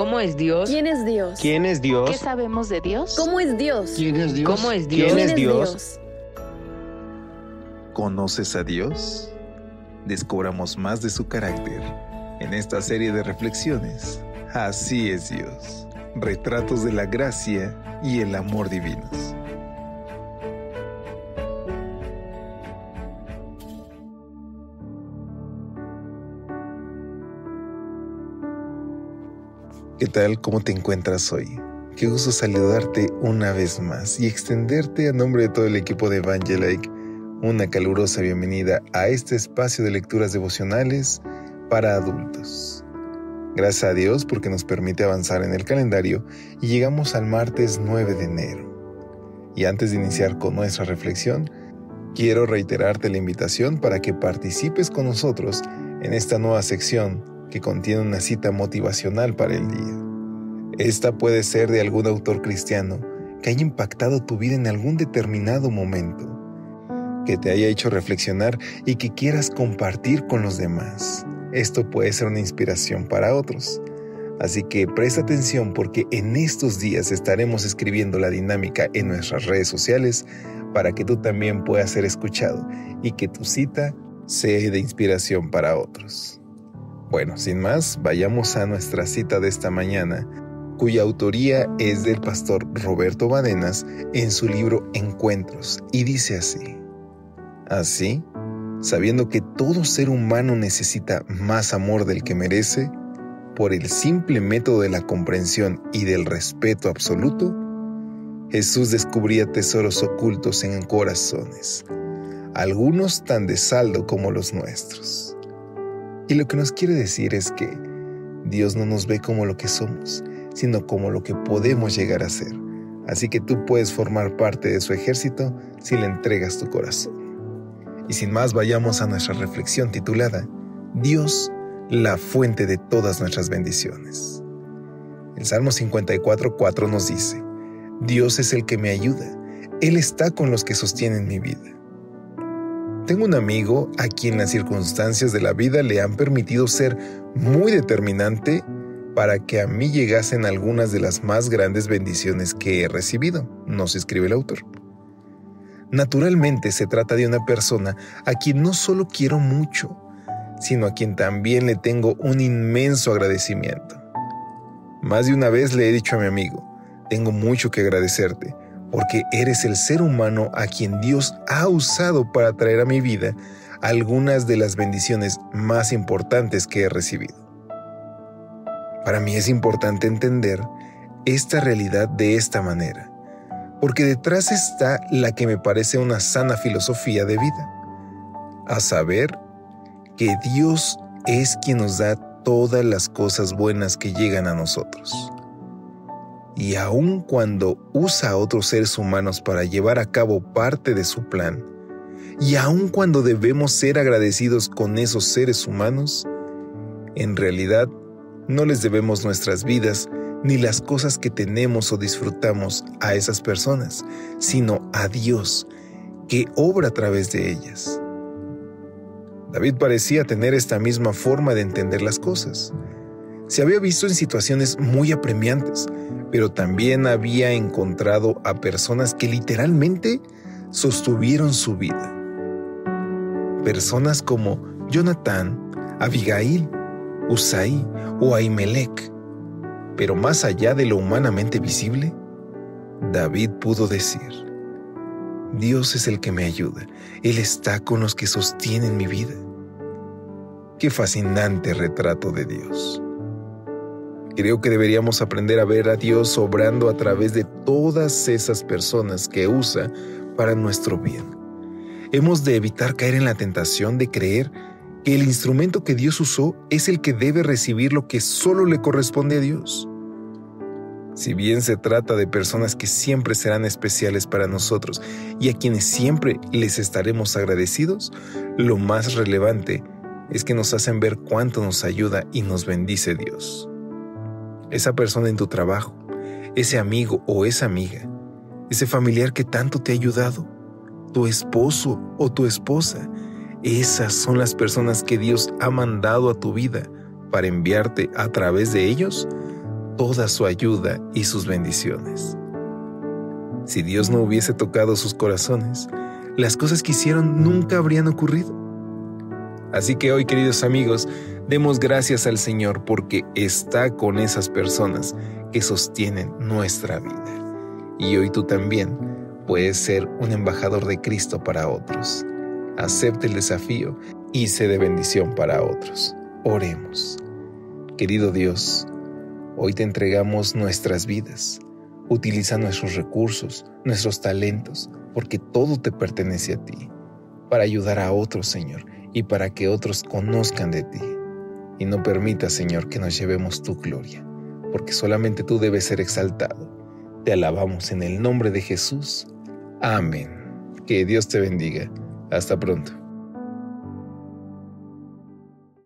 ¿Cómo es Dios? ¿Quién es Dios? ¿Quién es Dios? ¿Qué sabemos de Dios? ¿Cómo es Dios? ¿Quién es Dios? ¿Cómo es Dios? ¿Quién es Dios? ¿Conoces a Dios? Descubramos más de su carácter en esta serie de reflexiones. Así es Dios. Retratos de la gracia y el amor divinos. ¿Qué tal? ¿Cómo te encuentras hoy? Qué gusto saludarte una vez más y extenderte a nombre de todo el equipo de Evangelike una calurosa bienvenida a este espacio de lecturas devocionales para adultos. Gracias a Dios porque nos permite avanzar en el calendario y llegamos al martes 9 de enero. Y antes de iniciar con nuestra reflexión, quiero reiterarte la invitación para que participes con nosotros en esta nueva sección que contiene una cita motivacional para el día. Esta puede ser de algún autor cristiano que haya impactado tu vida en algún determinado momento, que te haya hecho reflexionar y que quieras compartir con los demás. Esto puede ser una inspiración para otros. Así que presta atención porque en estos días estaremos escribiendo la dinámica en nuestras redes sociales para que tú también puedas ser escuchado y que tu cita sea de inspiración para otros. Bueno, sin más, vayamos a nuestra cita de esta mañana, cuya autoría es del pastor Roberto Badenas en su libro Encuentros, y dice así. Así, sabiendo que todo ser humano necesita más amor del que merece, por el simple método de la comprensión y del respeto absoluto, Jesús descubría tesoros ocultos en corazones, algunos tan de saldo como los nuestros. Y lo que nos quiere decir es que Dios no nos ve como lo que somos, sino como lo que podemos llegar a ser. Así que tú puedes formar parte de su ejército si le entregas tu corazón. Y sin más, vayamos a nuestra reflexión titulada Dios, la fuente de todas nuestras bendiciones. El Salmo 54.4 nos dice, Dios es el que me ayuda, Él está con los que sostienen mi vida. Tengo un amigo a quien las circunstancias de la vida le han permitido ser muy determinante para que a mí llegasen algunas de las más grandes bendiciones que he recibido, nos escribe el autor. Naturalmente se trata de una persona a quien no solo quiero mucho, sino a quien también le tengo un inmenso agradecimiento. Más de una vez le he dicho a mi amigo, tengo mucho que agradecerte, porque eres el ser humano a quien Dios ha usado para traer a mi vida algunas de las bendiciones más importantes que he recibido. Para mí es importante entender esta realidad de esta manera, porque detrás está la que me parece una sana filosofía de vida, a saber que Dios es quien nos da todas las cosas buenas que llegan a nosotros y aun cuando usa a otros seres humanos para llevar a cabo parte de su plan, y aun cuando debemos ser agradecidos con esos seres humanos, en realidad no les debemos nuestras vidas ni las cosas que tenemos o disfrutamos a esas personas, sino a Dios, que obra a través de ellas. David parecía tener esta misma forma de entender las cosas. Se había visto en situaciones muy apremiantes, pero también había encontrado a personas que literalmente sostuvieron su vida. Personas como Jonathan, Abigail, Usai o Ahimelech. Pero más allá de lo humanamente visible, David pudo decir, Dios es el que me ayuda, Él está con los que sostienen mi vida. Qué fascinante retrato de Dios. Creo que deberíamos aprender a ver a Dios obrando a través de todas esas personas que usa para nuestro bien. Hemos de evitar caer en la tentación de creer que el instrumento que Dios usó es el que debe recibir lo que solo le corresponde a Dios. Si bien se trata de personas que siempre serán especiales para nosotros y a quienes siempre les estaremos agradecidos, lo más relevante es que nos hacen ver cuánto nos ayuda y nos bendice Dios esa persona en tu trabajo, ese amigo o esa amiga, ese familiar que tanto te ha ayudado, tu esposo o tu esposa. Esas son las personas que Dios ha mandado a tu vida para enviarte a través de ellos toda su ayuda y sus bendiciones. Si Dios no hubiese tocado sus corazones, las cosas que hicieron nunca habrían ocurrido. Así que hoy, queridos amigos, demos gracias al Señor porque está con esas personas que sostienen nuestra vida. Y hoy tú también puedes ser un embajador de Cristo para otros. Acepte el desafío y sé de bendición para otros. Oremos. Querido Dios, hoy te entregamos nuestras vidas. Utiliza nuestros recursos, nuestros talentos, porque todo te pertenece a ti, para ayudar a otros, Señor, y para que otros conozcan de ti. Y no permita, Señor, que nos llevemos tu gloria, porque solamente tú debes ser exaltado. Te alabamos en el nombre de Jesús. Amén. Que Dios te bendiga. Hasta pronto.